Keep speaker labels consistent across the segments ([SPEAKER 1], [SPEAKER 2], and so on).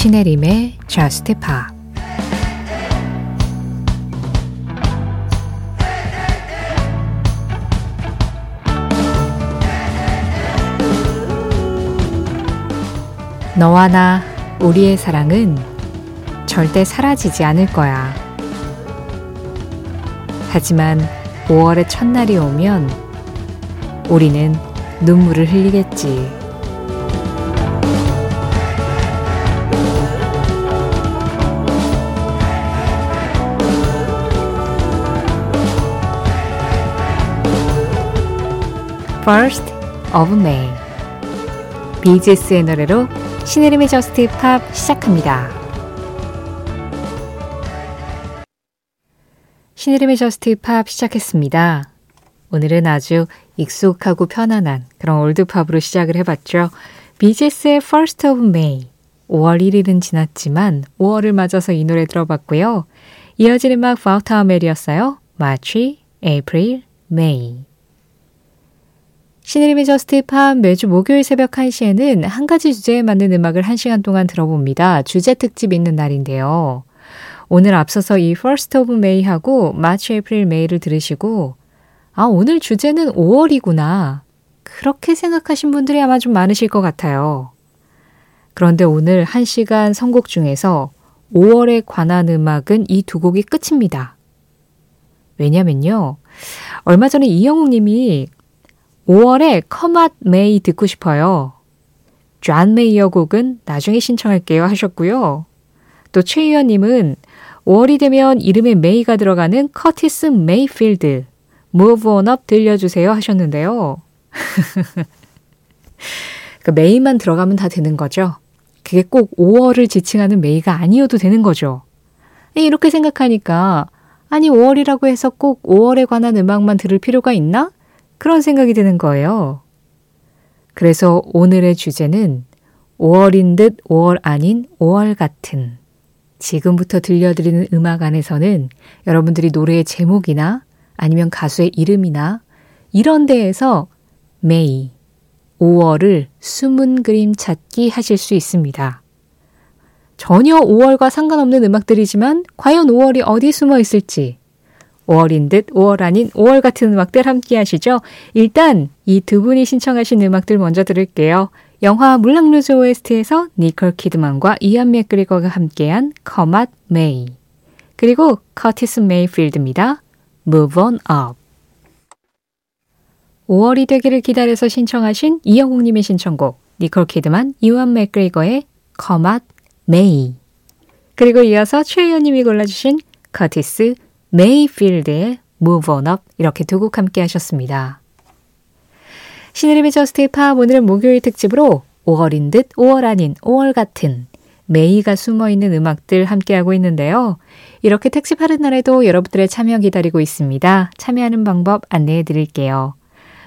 [SPEAKER 1] 신혜림의 Just Pop 너와 나, 우리의 사랑은 절대 사라지지 않을 거야. 하지만 5월의 첫날이 오면 우리는 눈물을 흘리겠지. First of May 비지스의 노래로 신혜림의 Just Pop 시작합니다. 신혜림의 Just Pop 시작했습니다. 오늘은 아주 익숙하고 편안한 그런 올드팝으로 시작을 해봤죠. 비지스의 First of May 5월 1일은 지났지만 5월을 맞아서 이 노래 들어봤고요. 이어진 음악 파우타멜이었어요. March, April, May. 신혜림의 Just Pop 매주 목요일 새벽 1시에는 한 가지 주제에 맞는 음악을 1시간 동안 들어봅니다. 주제 특집 있는 날인데요. 오늘 앞서서 이 First of May하고 March, April, May를 들으시고 아, 오늘 주제는 5월이구나. 그렇게 생각하신 분들이 아마 좀 많으실 것 같아요. 그런데 오늘 1시간 선곡 중에서 5월에 관한 음악은 이 두 곡이 끝입니다. 왜냐면요. 얼마 전에 이영웅 님이 5월에 Come What May 듣고 싶어요. 존 메이어 곡은 나중에 신청할게요 하셨고요. 또 최희연님은 5월이 되면 이름에 May가 들어가는 커티스 메이필드 Move On Up 들려주세요 하셨는데요. 그 May만 들어가면 다 되는 거죠. 그게 꼭 5월을 지칭하는 May가 아니어도 되는 거죠. 이렇게 생각하니까 아니 5월이라고 해서 꼭 5월에 관한 음악만 들을 필요가 있나? 그런 생각이 드는 거예요. 그래서 오늘의 주제는 5월인 듯 5월 아닌 5월 같은 지금부터 들려드리는 음악 안에서는 여러분들이 노래의 제목이나 아니면 가수의 이름이나 이런 데에서 메이, 5월을 숨은 그림 찾기 하실 수 있습니다. 전혀 5월과 상관없는 음악들이지만 과연 5월이 어디 숨어 있을지 5월인 듯 5월 아닌 5월 같은 음악들 함께 하시죠. 일단 이 두 분이 신청하신 음악들 먼저 들을게요. 영화 물랑루즈 OST에서 니콜 키드만과 이안 맥그리거가 함께한 Come What May 그리고 커티스 메이필드입니다. Move on up 5월이 되기를 기다려서 신청하신 이영웅님의 신청곡 니콜 키드만, 이완 맥그리거의 Come What May 그리고 이어서 최혜연님이 골라주신 커티스 메이필드의 Move On Up 이렇게 두 곡 함께 하셨습니다. 신혜림의 Just Pop 오늘은 목요일 특집으로 5월인 듯 5월 아닌 5월 같은 May가 숨어있는 음악들 함께하고 있는데요. 이렇게 특집하는 날에도 여러분들의 참여 기다리고 있습니다. 참여하는 방법 안내해 드릴게요.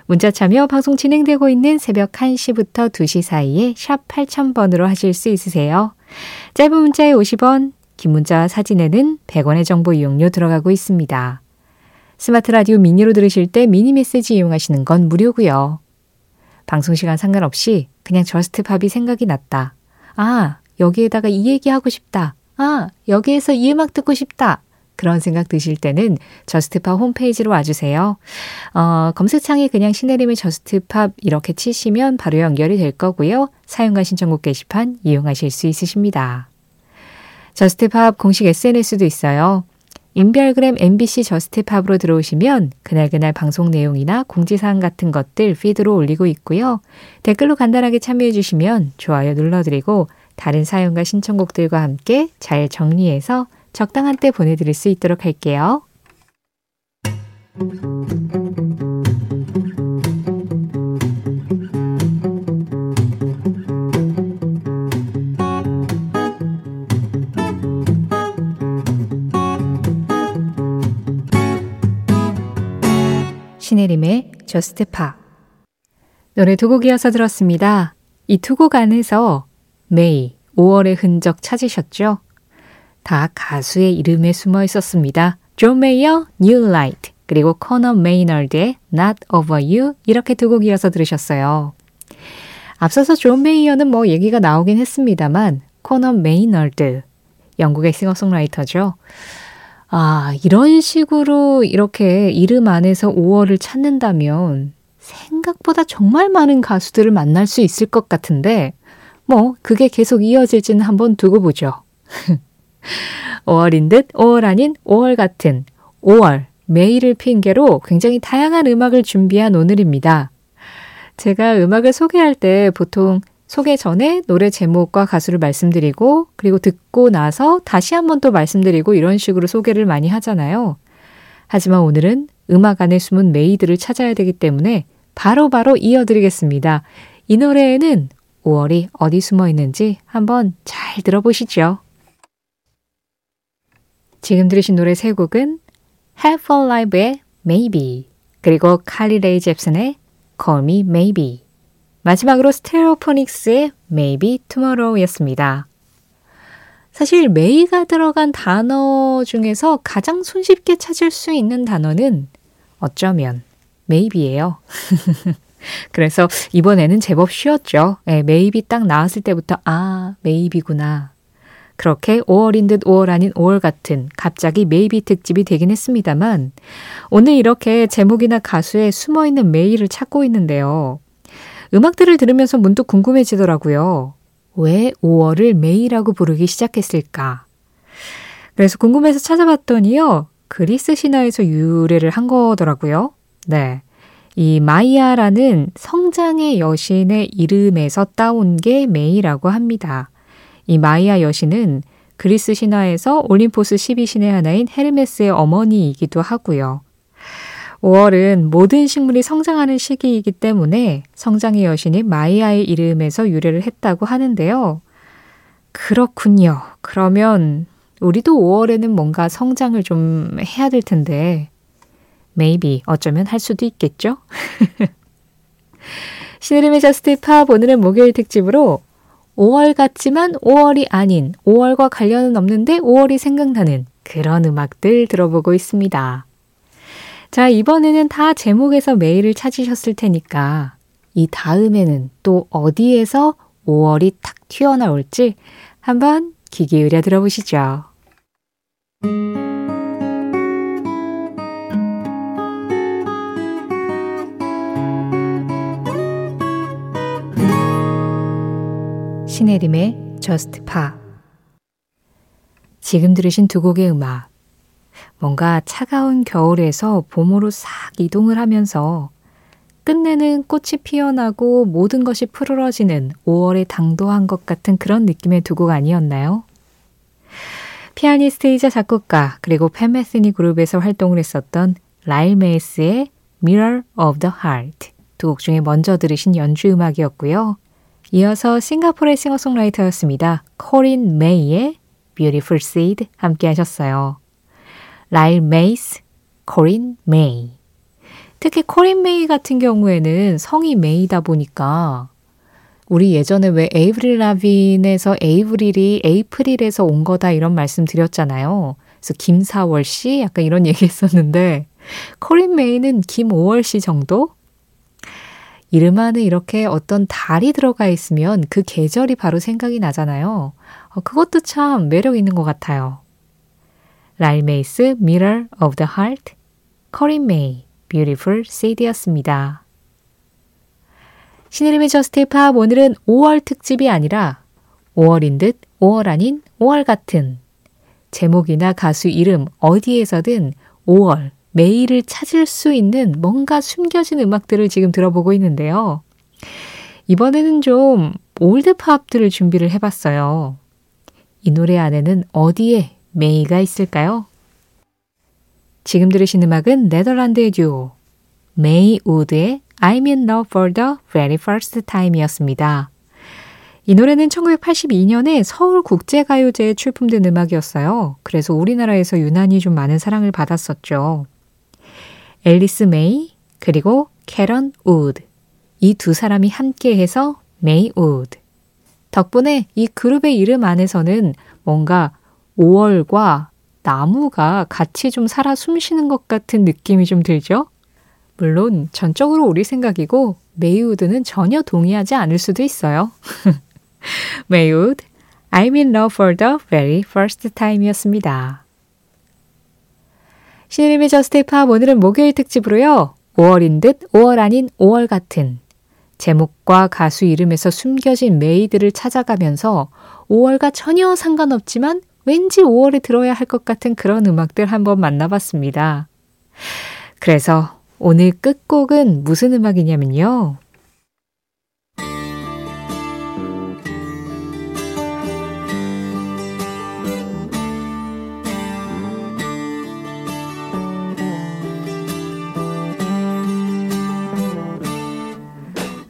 [SPEAKER 1] 문자 참여 방송 진행되고 있는 새벽 1시부터 2시 사이에 샵 8000번으로 하실 수 있으세요. 짧은 문자에 50원, 긴 문자와 사진에는 100원의 정보 이용료 들어가고 있습니다. 스마트 라디오 미니로 들으실 때 미니 메시지 이용하시는 건 무료고요. 방송 시간 상관없이 그냥 Just Pop이 생각이 났다. 아, 여기에다가 이 얘기 하고 싶다. 아, 여기에서 이 음악 듣고 싶다. 그런 생각 드실 때는 Just Pop 홈페이지로 와주세요. 어, 검색창에 그냥 신혜림의 Just Pop 이렇게 치시면 바로 연결이 될 거고요. 사연과 신청곡 게시판 이용하실 수 있으십니다. Just Pop 공식 SNS도 있어요. 인별그램 MBC Just Pop으로 들어오시면 그날그날 방송 내용이나 공지사항 같은 것들 피드로 올리고 있고요. 댓글로 간단하게 참여해 주시면 좋아요 눌러드리고 다른 사연과 신청곡들과 함께 잘 정리해서 적당한 때 보내드릴 수 있도록 할게요. Just Pop 노래 두 곡 이어서 들었습니다. 이 두 곡 안에서 May, 5월의 흔적 찾으셨죠? 다 가수의 이름에 숨어 있었습니다. 존 메이어, New Light, 그리고 코너 메이너드의 Not Over You 이렇게 두 곡 이어서 들으셨어요. 앞서서 존 메이어는 뭐 얘기가 나오긴 했습니다만 코너 메이너드. 영국의 싱어송라이터죠. 아, 이런 식으로 이렇게 이름 안에서 5월을 찾는다면 생각보다 정말 많은 가수들을 만날 수 있을 것 같은데, 뭐, 그게 계속 이어질지는 한번 두고 보죠. 5월인 듯 5월 아닌 5월 같은 5월 매일을 핑계로 굉장히 다양한 음악을 준비한 오늘입니다. 제가 음악을 소개할 때 보통 소개 전에 노래 제목과 가수를 말씀드리고 그리고 듣고 나서 다시 한번 또 말씀드리고 이런 식으로 소개를 많이 하잖아요. 하지만 오늘은 음악 안에 숨은 May들을 찾아야 되기 때문에 바로바로 바로 이어드리겠습니다. 이 노래에는 5월이 어디 숨어 있는지 한번 잘 들어보시죠. 지금 들으신 노래 세 곡은 Half Alive의 Maybe 그리고 칼리 레이 젭슨의 Call Me Maybe 마지막으로 스테레오포닉스의 Maybe Tomorrow였습니다. 사실 메이가 들어간 단어 중에서 가장 손쉽게 찾을 수 있는 단어는 어쩌면 maybe예요. 그래서 이번에는 제법 쉬웠죠. 네, maybe 딱 나왔을 때부터 아, maybe구나. 그렇게 5월인 듯 5월 아닌 5월 같은 갑자기 maybe 특집이 되긴 했습니다만 오늘 이렇게 제목이나 가수에 숨어있는 메일을 찾고 있는데요. 음악들을 들으면서 문득 궁금해지더라고요. 왜 5월을 May라고 부르기 시작했을까? 그래서 궁금해서 찾아봤더니요. 그리스 신화에서 유래를 한 거더라고요. 네. 이 마이아라는 성장의 여신의 이름에서 따온 게 May라고 합니다. 이 마이아 여신은 그리스 신화에서 올림포스 12신의 하나인 헤르메스의 어머니이기도 하고요. 5월은 모든 식물이 성장하는 시기이기 때문에 성장의 여신인 마이아의 이름에서 유래를 했다고 하는데요. 그렇군요. 그러면 우리도 5월에는 뭔가 성장을 좀 해야 될 텐데, maybe 어쩌면 할 수도 있겠죠? 신의림의 저스트 팝 오늘은 목요일 특집으로 5월 같지만 5월이 아닌 5월과 관련은 없는데 5월이 생각나는 그런 음악들 들어보고 있습니다. 자, 이번에는 다 제목에서 메일을 찾으셨을 테니까 이 다음에는 또 어디에서 5월이 탁 튀어나올지 한번 귀 기울여 들어보시죠. 신혜림의 Just Pa 지금 들으신 두 곡의 음악 뭔가 차가운 겨울에서 봄으로 싹 이동을 하면서 끝내는 꽃이 피어나고 모든 것이 푸르러지는 5월에 당도한 것 같은 그런 느낌의 두 곡 아니었나요? 피아니스트이자 작곡가 그리고 팻 메스니 그룹에서 활동을 했었던 라일 메이스의 Mirror of the Heart 두 곡 중에 먼저 들으신 연주 음악이었고요. 이어서 싱가포르의 싱어송라이터였습니다. 코린 메이의 Beautiful Seed 함께 하셨어요. 라일 메이스, 코린 메이. 특히 코린 메이 같은 경우에는 성이 메이다 보니까 우리 예전에 왜 에이브릴 라빈에서 에이브릴이 April에서 온 거다 이런 말씀 드렸잖아요. 그래서 김사월 씨 약간 이런 얘기 했었는데 코린 메이는 김오월 씨 정도? 이름 안에 이렇게 어떤 달이 들어가 있으면 그 계절이 바로 생각이 나잖아요. 어, 그것도 참 매력 있는 것 같아요. 라일메이스 Mirror of the Heart, 커린 메이 Beautiful Seed였습니다. 신혜림의 Just Pop 오늘은 5월 특집이 아니라 5월인 듯 5월 아닌 5월 같은 제목이나 가수 이름 어디에서든 5월 May를 찾을 수 있는 뭔가 숨겨진 음악들을 지금 들어보고 있는데요. 이번에는 좀 올드팝들을 준비를 해봤어요. 이 노래 안에는 어디에 메이가 있을까요? 지금 들으신 음악은 네덜란드의 듀오 메이 우드의 I'm in love for the very first time이었습니다. 이 노래는 1982년에 서울국제가요제에 출품된 음악이었어요. 그래서 우리나라에서 유난히 좀 많은 사랑을 받았었죠. 앨리스 메이 그리고 캐런 우드 이 두 사람이 함께해서 메이 우드 덕분에 이 그룹의 이름 안에서는 뭔가 5월과 나무가 같이 좀 살아 숨쉬는 것 같은 느낌이 좀 들죠? 물론 전적으로 우리 생각이고 메이우드는 전혀 동의하지 않을 수도 있어요. 메이우드, I'm in love for the very first time이었습니다. 신혜림의 Just Pop 오늘은 목요일 특집으로요. 5월인 듯 5월 아닌 5월 같은 제목과 가수 이름에서 숨겨진 May들을 찾아가면서 5월과 전혀 상관없지만 왠지 5월에 들어야 할 것 같은 그런 음악들 한번 만나봤습니다. 그래서 오늘 끝곡은 무슨 음악이냐면요.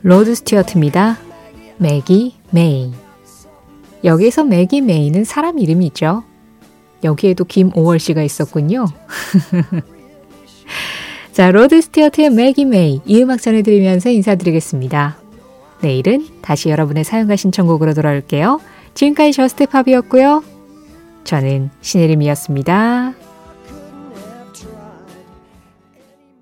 [SPEAKER 1] 로드 스튜어트입니다. 매기 메이. 여기에서 매기 메이는 사람 이름이죠. 여기에도 김오월 씨가 있었군요. 자, 로드 스튜어트의 매기 메이 이 음악 전해드리면서 인사드리겠습니다. 내일은 다시 여러분의 사연과 신청곡으로 돌아올게요. 지금까지 Just Pop이었고요. 저는 신혜림이었습니다.